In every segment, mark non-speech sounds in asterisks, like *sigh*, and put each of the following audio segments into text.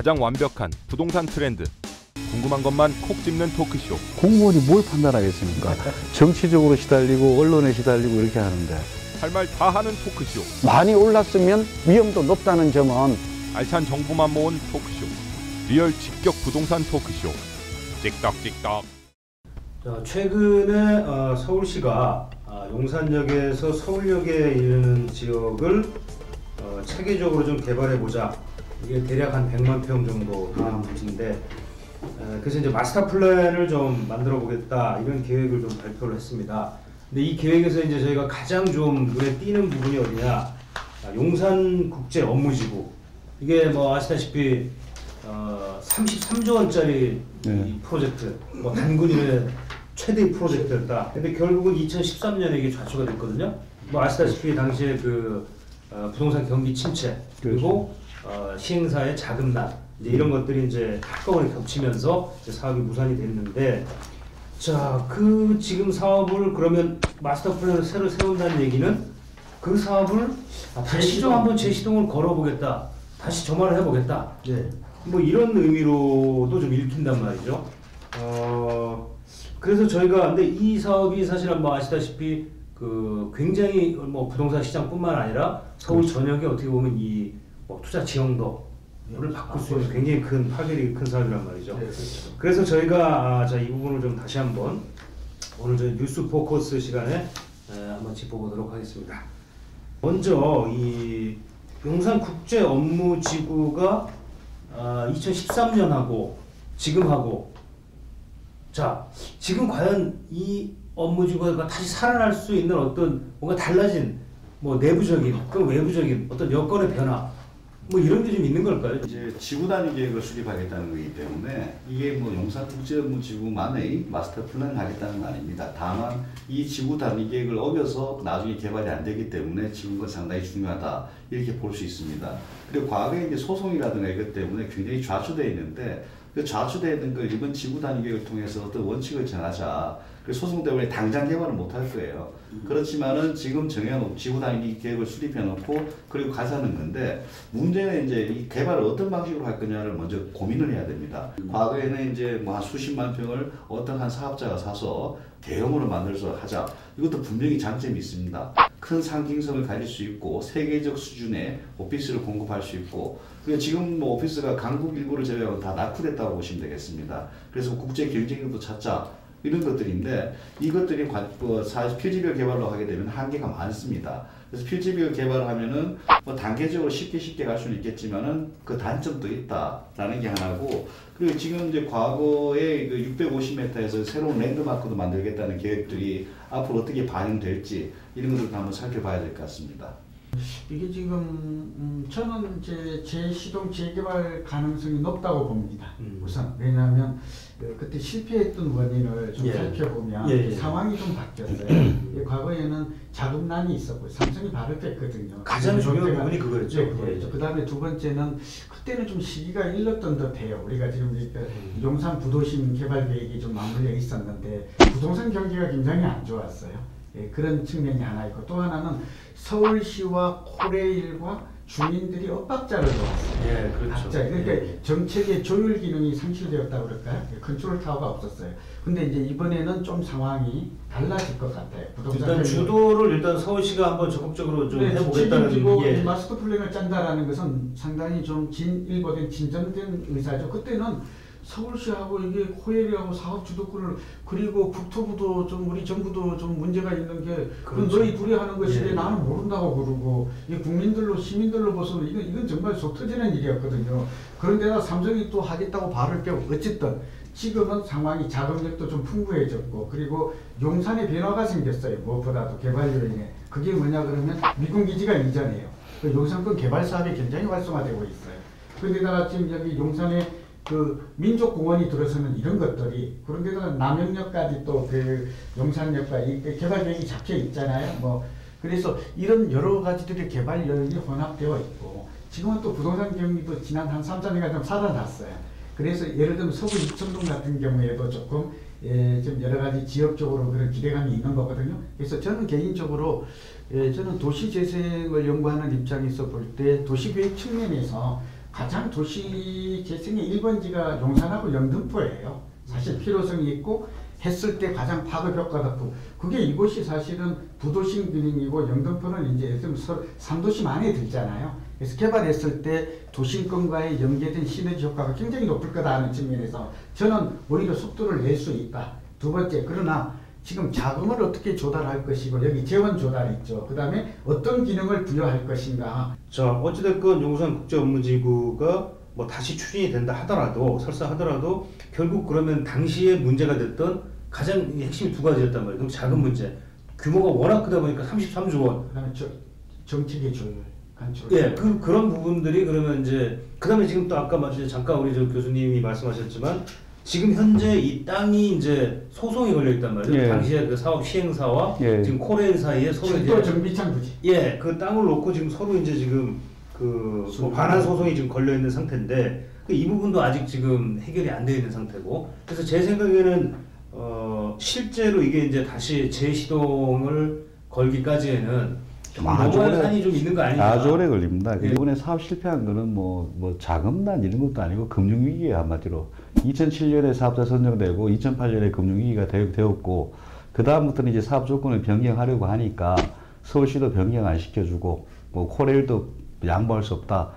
가장 완벽한 부동산 트렌드. 궁금한 것만 콕 집는 토크쇼. 공무원이 뭘 판단하겠습니까? 정치적으로 시달리고 언론에 시달리고 이렇게 하는데 할 말 다 하는 토크쇼. 많이 올랐으면 위험도 높다는 점은 알찬 정보만 모은 토크쇼. 리얼 직격 부동산 토크쇼. 찍덕찍덕. 자, 최근에 어, 서울시가 아, 용산역에서 서울역에 이르는 지역을 어, 체계적으로 좀 개발해 보자. 이게 대략 한 100만 평 정도 되는 부지인데 에, 그래서 이제 마스터 플랜을 좀 만들어 보겠다 이런 계획을 좀 발표를 했습니다. 근데 이 계획에서 이제 저희가 가장 좀 눈에 띄는 부분이 어디냐? 아, 용산 국제 업무지구 이게 뭐 아시다시피 어, 33조 원짜리 네. 이 프로젝트 뭐 단군일의 최대 프로젝트였다. 근데 결국은 2013년에 이게 좌초가 됐거든요. 뭐 아시다시피 당시에 그 어, 부동산 경기 침체 그리고 어, 시행사의 자금난 이제 이런 것들이 이제 한꺼번에 겹치면서 이제 사업이 무산이 됐는데 자 그 지금 사업을 그러면 마스터 플랜을 새로 세운다는 얘기는 그 사업을 아, 다시 좀 한번 재시동을 걸어보겠다. 다시 점화를 해보겠다. 네. 뭐 이런 의미로도 좀 읽힌단 말이죠. 어, 그래서 저희가 근데 이 사업이 사실은 뭐 아시다시피 그 굉장히 뭐 부동산 시장뿐만 아니라 서울 전역에 어떻게 보면 이 뭐 투자 지형도 를 바꿀 수 있는 굉장히 큰 파괴력이 큰 사업이란 말이죠. 네, 그렇죠. 그래서 저희가 아, 자, 이 부분을 좀 다시 한번 오늘 저희 뉴스 포커스 시간에 에, 한번 짚어보도록 하겠습니다. 먼저 이 용산 국제 업무 지구가 아, 2013년하고 지금하고 자 지금 과연 이 업무 지구가 다시 살아날 수 있는 어떤 뭔가 달라진 뭐 내부적인 그 외부적인 어떤 여건의 변화 뭐 이런 게 좀 있는 걸까요? 이제 지구 단위 계획을 수립하겠다는 거기 때문에 이게 뭐 용산 국제업무지구만의 마스터 플랜을 하겠다는 건 아닙니다. 다만 이 지구 단위 계획을 어겨서 나중에 개발이 안 되기 때문에 지구가 상당히 중요하다 이렇게 볼 수 있습니다. 그리고 과거에 이제 소송이라든가 이것 때문에 굉장히 좌초되어 있는데 그 좌초되어 있는 걸 이번 지구 단위 계획을 통해서 어떤 원칙을 정하자. 그 소송 때문에 당장 개발을 못 할 거예요. 그렇지만은 지금 정해놓은 지구 단위 계획을 수립해 놓고 그리고 가자는 건데 문제는 이제 이 개발을 어떤 방식으로 할 거냐를 먼저 고민을 해야 됩니다. 과거에는 이제 뭐 한 수십만 평을 어떤 한 사업자가 사서 대형으로 만들어서 하자. 이것도 분명히 장점이 있습니다. 큰 상징성을 가질 수 있고 세계적 수준의 오피스를 공급할 수 있고 지금 뭐 오피스가 강북 일부를 제외하고 다 낙후됐다고 보시면 되겠습니다. 그래서 국제 경쟁력도 찾자. 이런 것들인데 이것들이 관- 뭐 사실 필지별 개발로 하게 되면 한계가 많습니다. 그래서 필지별 개발을 하면은 뭐 단계적으로 쉽게 쉽게 갈 수는 있겠지만은 그 단점도 있다라는 게 하나고 그리고 지금 이제 과거에 그 650m에서 새로운 랜드마크도 만들겠다는 계획들이 앞으로 어떻게 반영될지 이런 것들도 한번 살펴봐야 될 것 같습니다. 이게 지금 음, 저는 이제 재시동 재개발 가능성이 높다고 봅니다. 음. 우선 왜냐하면 그, 그때 실패했던 원인을 좀 예. 살펴보면 예, 예. 상황이 좀 바뀌었어요. 이 *clears throat* 과거에는 자금난이 있었고 삼성이 발을 뺐거든요. 가장 중요한 부분이 그거였죠. 네, 그거였죠. 그 다음에 두 번째는 그때는 좀 시기가 일렀던 듯해요. 우리가 지금 음. 용산 부도심 개발 계획이 좀 마무리가 있었는데 부동산 경기가 굉장히 안 좋았어요. 예, 그런 측면이 하나 있고 또 하나는 서울시와 코레일과 주민들이 엇박자를 놓았어요. 예, 그렇죠. 각자 그러니까 예. 정책의 조율 기능이 상실되었다고 그럴까요? 예, 컨트롤 타워가 없었어요. 근데 이제 이번에는 좀 상황이 달라질 것 같아요. 부동산 일단. 주도를 일단 서울시가 한번 적극적으로 좀 네, 해보겠다는 예. 이 마스터 플랜을 짠다라는 것은 상당히 좀 진일보된 진전된 의사죠. 그때는 서울시하고 이게 코레일하고 사업 주도권을 그리고 국토부도 좀 우리 정부도 좀 문제가 있는 게 그건 그렇죠. 너희 둘이 하는 것이래 예. 나는 모른다고 그러고 이 국민들로 시민들로 봐서는 이건 이건 정말 속 터지는 일이었거든요. 그런데다 삼성이 또 하겠다고 발을 빼고 어쨌든 지금은 상황이 자금력도 좀 풍부해졌고 그리고 용산에 변화가 생겼어요. 무엇보다도 개발로 인해 그게 뭐냐 그러면 미군 기지가 이전해요. 그 용산권 개발 사업이 굉장히 활성화되고 있어요. 그런데다가 지금 여기 용산에 그 민족공원이 들어서는 이런 것들이 그런 데다가 남영역까지 또 그 용산역과 이 개발 계획이 잡혀 있잖아요. 뭐 그래서 이런 여러 가지들의 개발 여력이 혼합되어 있고 지금은 또 부동산 경기도 지난 한 3, 4년간 좀 살아났어요. 그래서 예를 들면 서구 이천동 같은 경우에도 조금 예, 좀 여러 가지 지역적으로 그런 기대감이 있는 거거든요. 그래서 저는 개인적으로 예, 저는 도시 재생을 연구하는 입장에서 볼 때 도시 계획 측면에서 가장 도시 재생의 1번지가 용산하고 영등포예요. 사실 필요성이 있고 했을 때 가장 파급 효과가 고 그게 이곳이 사실은 부도심 기능이고 영등포는 이제 예를 들면 서- 3도심 안에 들잖아요. 그래서 개발했을 때 도심권과의 연계된 시너지 효과가 굉장히 높을 거다 하는 측면에서 저는 오히려 속도를 낼 수 있다. 두 번째 그러나 지금 자금을 어떻게 조달할 것이고 여기 재원 조달 있죠. 그 다음에 어떤 기능을 부여할 것인가. 자 어찌됐건 용산 국제업무지구가 뭐 다시 추진이 된다 하더라도 설사 하더라도 결국 그러면 당시에 문제가 됐던 가장 핵심이 두 가지였단 말이에요. 그럼 자금 문제. 규모가 워낙 크다 보니까 33조 원. 그 다음에 저, 정책의 조율. 예, 그 그런 부분들이 그러면 이제 그 다음에 지금 또 아까 잠깐 우리 저 교수님이 말씀하셨지만 지금 현재 이 땅이 이제 소송이 걸려 있단 말이에요. 예. 당시에 그 사업 시행사와 예. 지금 코레일 사이에 서로 철도 이제 정비창 부지. 예, 그 땅을 놓고 지금 서로 이제 지금 그뭐 소송. 반환 소송이 지금 걸려 있는 상태인데 그 이 부분도 아직 지금 해결이 안 되어 있는 상태고 그래서 제 생각에는 어 실제로 이게 이제 다시 재시동을 걸기까지에는 좀 아주 오래- 산이 좀 있는 거 아닌가? 아주 오래 걸립니다. 예. 이번에 사업 실패한 거는 뭐, 뭐 자금난 이런 것도 아니고 금융위기에 한마디로 2007년에 사업자 선정되고 2008년에 금융위기가 되, 되었고 그 다음부터는 이제 사업 조건을 변경하려고 하니까 서울시도 변경 안 시켜주고 뭐 코레일도 양보할 수 없다.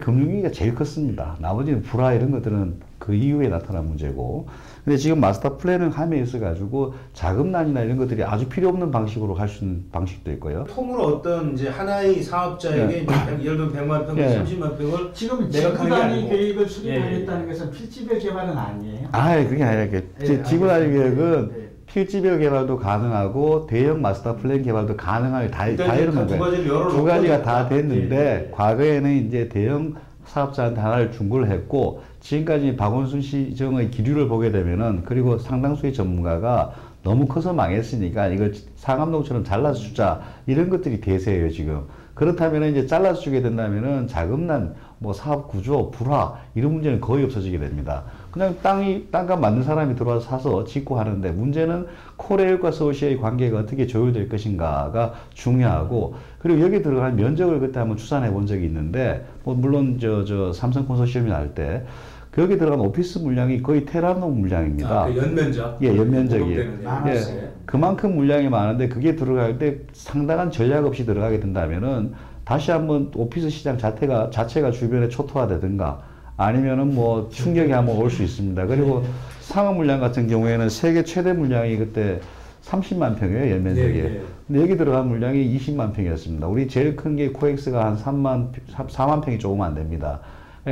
금융위기가 제일 컸습니다. 나머지는 불화 이런 것들은 그 이후에 나타난 문제고. 근데 지금 마스터 플랜을 함에 있어 가지고 자금난이나 이런 것들이 아주 필요 없는 방식으로 할수 있는 방식도 있고요. 통으로 어떤 이제 하나의 사업자에게 예. 예를 들면 100만 평, 예. 30만 평을 지금 내가 지구 하는 게 단위 아니고. 계획을 수립하겠다는 예, 예. 것은 필지별 개발은 아니에요. 아, 그게 아니라 예, 지구 단위 알겠습니다. 계획은 예. 필지별 개발도 가능하고 대형 마스터 플랜 개발도 가능하게 다, 다 이러는 두 거예요. 두 가지가 다 예, 됐는데 예. 과거에는 이제 대형 사업자한테 하나를 중고를 했고 지금까지 박원순 시정의 기류를 보게 되면은 그리고 상당수의 전문가가 너무 커서 망했으니까 이걸 상암동처럼 잘라서 주자 이런 것들이 대세예요 지금. 그렇다면 이제 잘라서 주게 된다면은 자금난 뭐 사업 구조 불화 이런 문제는 거의 없어지게 됩니다 그냥 땅이 땅값 맞는 사람이 들어와서 사서 짓고 하는데 문제는 코레일과 서울시의 관계가 어떻게 조율될 것인가가 중요하고 그리고 여기 들어간 면적을 그때 한번 추산해 본 적이 있는데 뭐 물론 저 저 삼성 컨소시엄이 날때 거기 들어간 오피스 물량이 거의 테라노 물량입니다. 아, 그 연면적. 예, 연면적이에요. 아, 예, 연면적. 그만큼 물량이 많은데 그게 들어갈 때 상당한 전략 없이 들어가게 된다면은 다시 한번 오피스 시장 자체가 자체가 주변에 초토화되든가 아니면은 뭐 충격이 한번 올 수 있습니다. 그리고 상업 물량 같은 경우에는 세계 최대 물량이 그때 30만 평이에요 연면적이. 네, 네. 근데 여기 들어간 물량이 20만 평이었습니다. 우리 제일 큰 게 코엑스가 한 3만 4만 평이 조금 안 됩니다.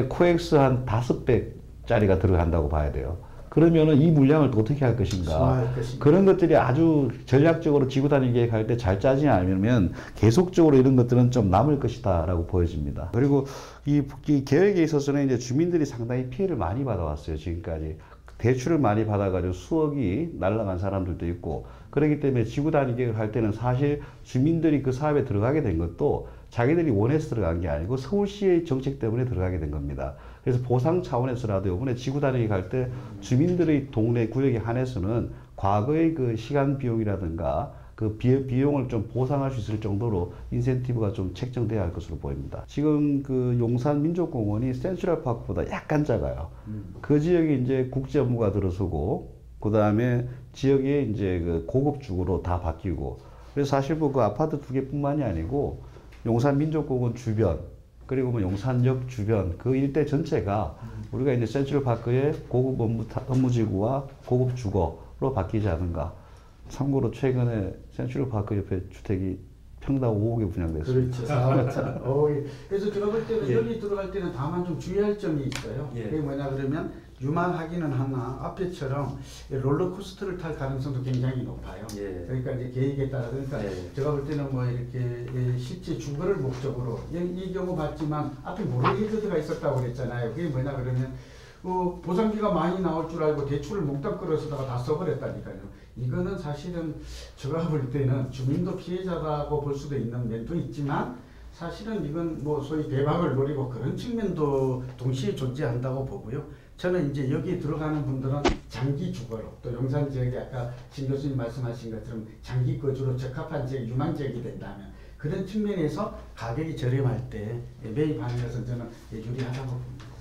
코엑스 한 다섯 배짜리가 들어간다고 봐야 돼요. 그러면은 이 물량을 또 어떻게 할 것인가. 그런 것들이 아주 전략적으로 지구 단위 계획할 때 잘 짜지 않으면 계속적으로 이런 것들은 좀 남을 것이다라고 보여집니다. 그리고 이, 이 계획에 있어서는 이제 주민들이 상당히 피해를 많이 받아왔어요 지금까지. 대출을 많이 받아가지고 수억이 날라간 사람들도 있고 그렇기 때문에 지구 단위 계획을 할 때는 사실 주민들이 그 사업에 들어가게 된 것도 자기들이 원해서 들어간 게 아니고 서울시의 정책 때문에 들어가게 된 겁니다. 그래서 보상 차원에서라도 이번에 지구 단위 갈 때 주민들의 동네 구역에 한해서는 과거의 그 시간 비용이라든가 그 비, 비용을 좀 보상할 수 있을 정도로 인센티브가 좀 책정돼야 할 것으로 보입니다. 지금 그 용산 민족공원이 센트럴 파크보다 약간 작아요. 그 지역이 이제 국제 업무가 들어서고 그 다음에 지역에 이제 그 고급 주거로 다 바뀌고 그래서 사실 뭐 그 아파트 두 개뿐만이 아니고 용산 민족공원 주변 그리고 뭐 용산역 주변 그 일대 전체가 우리가 이제 센트럴 파크의 고급 업무, 타- 업무지구와 고급 주거로 바뀌지 않은가. 참고로 최근에 센트럴 파크 옆에 주택이 평당 5억에 분양됐습니다. 그렇죠. 어, 예. 그래서 제가 볼 때는 예. 여기 들어갈 때는 다만 좀 주의할 점이 있어요. 예. 그게 뭐냐 그러면 유망하기는 하나 앞에처럼 롤러코스터를 탈 가능성도 굉장히 높아요. 예. 그러니까 이제 계획에 따라 그러니까 예. 제가 볼 때는 뭐 이렇게 예, 실제 주거를 목적으로 이, 이 경우 봤지만 앞에 모래힐드가 있었다고 그랬잖아요. 그게 뭐냐 그러면 어, 보상비가 많이 나올 줄 알고 대출을 몽땅 끌어서다가 다 써버렸다니까요. 이거는 사실은 제가 볼 때는 주민도 피해자라고 볼 수도 있는 면도 있지만 사실은 이건 뭐 소위 대박을 노리고 그런 측면도 동시에 존재한다고 보고요. 저는 이제 여기 들어가는 분들은 장기 주거로 또 용산 지역이 아까 신 교수님 말씀하신 것처럼 장기 거주로 적합한 지역 유망 지역이 된다면 그런 측면에서 가격이 저렴할 때 매입하는 것은 저는 유리하다고 봅니다.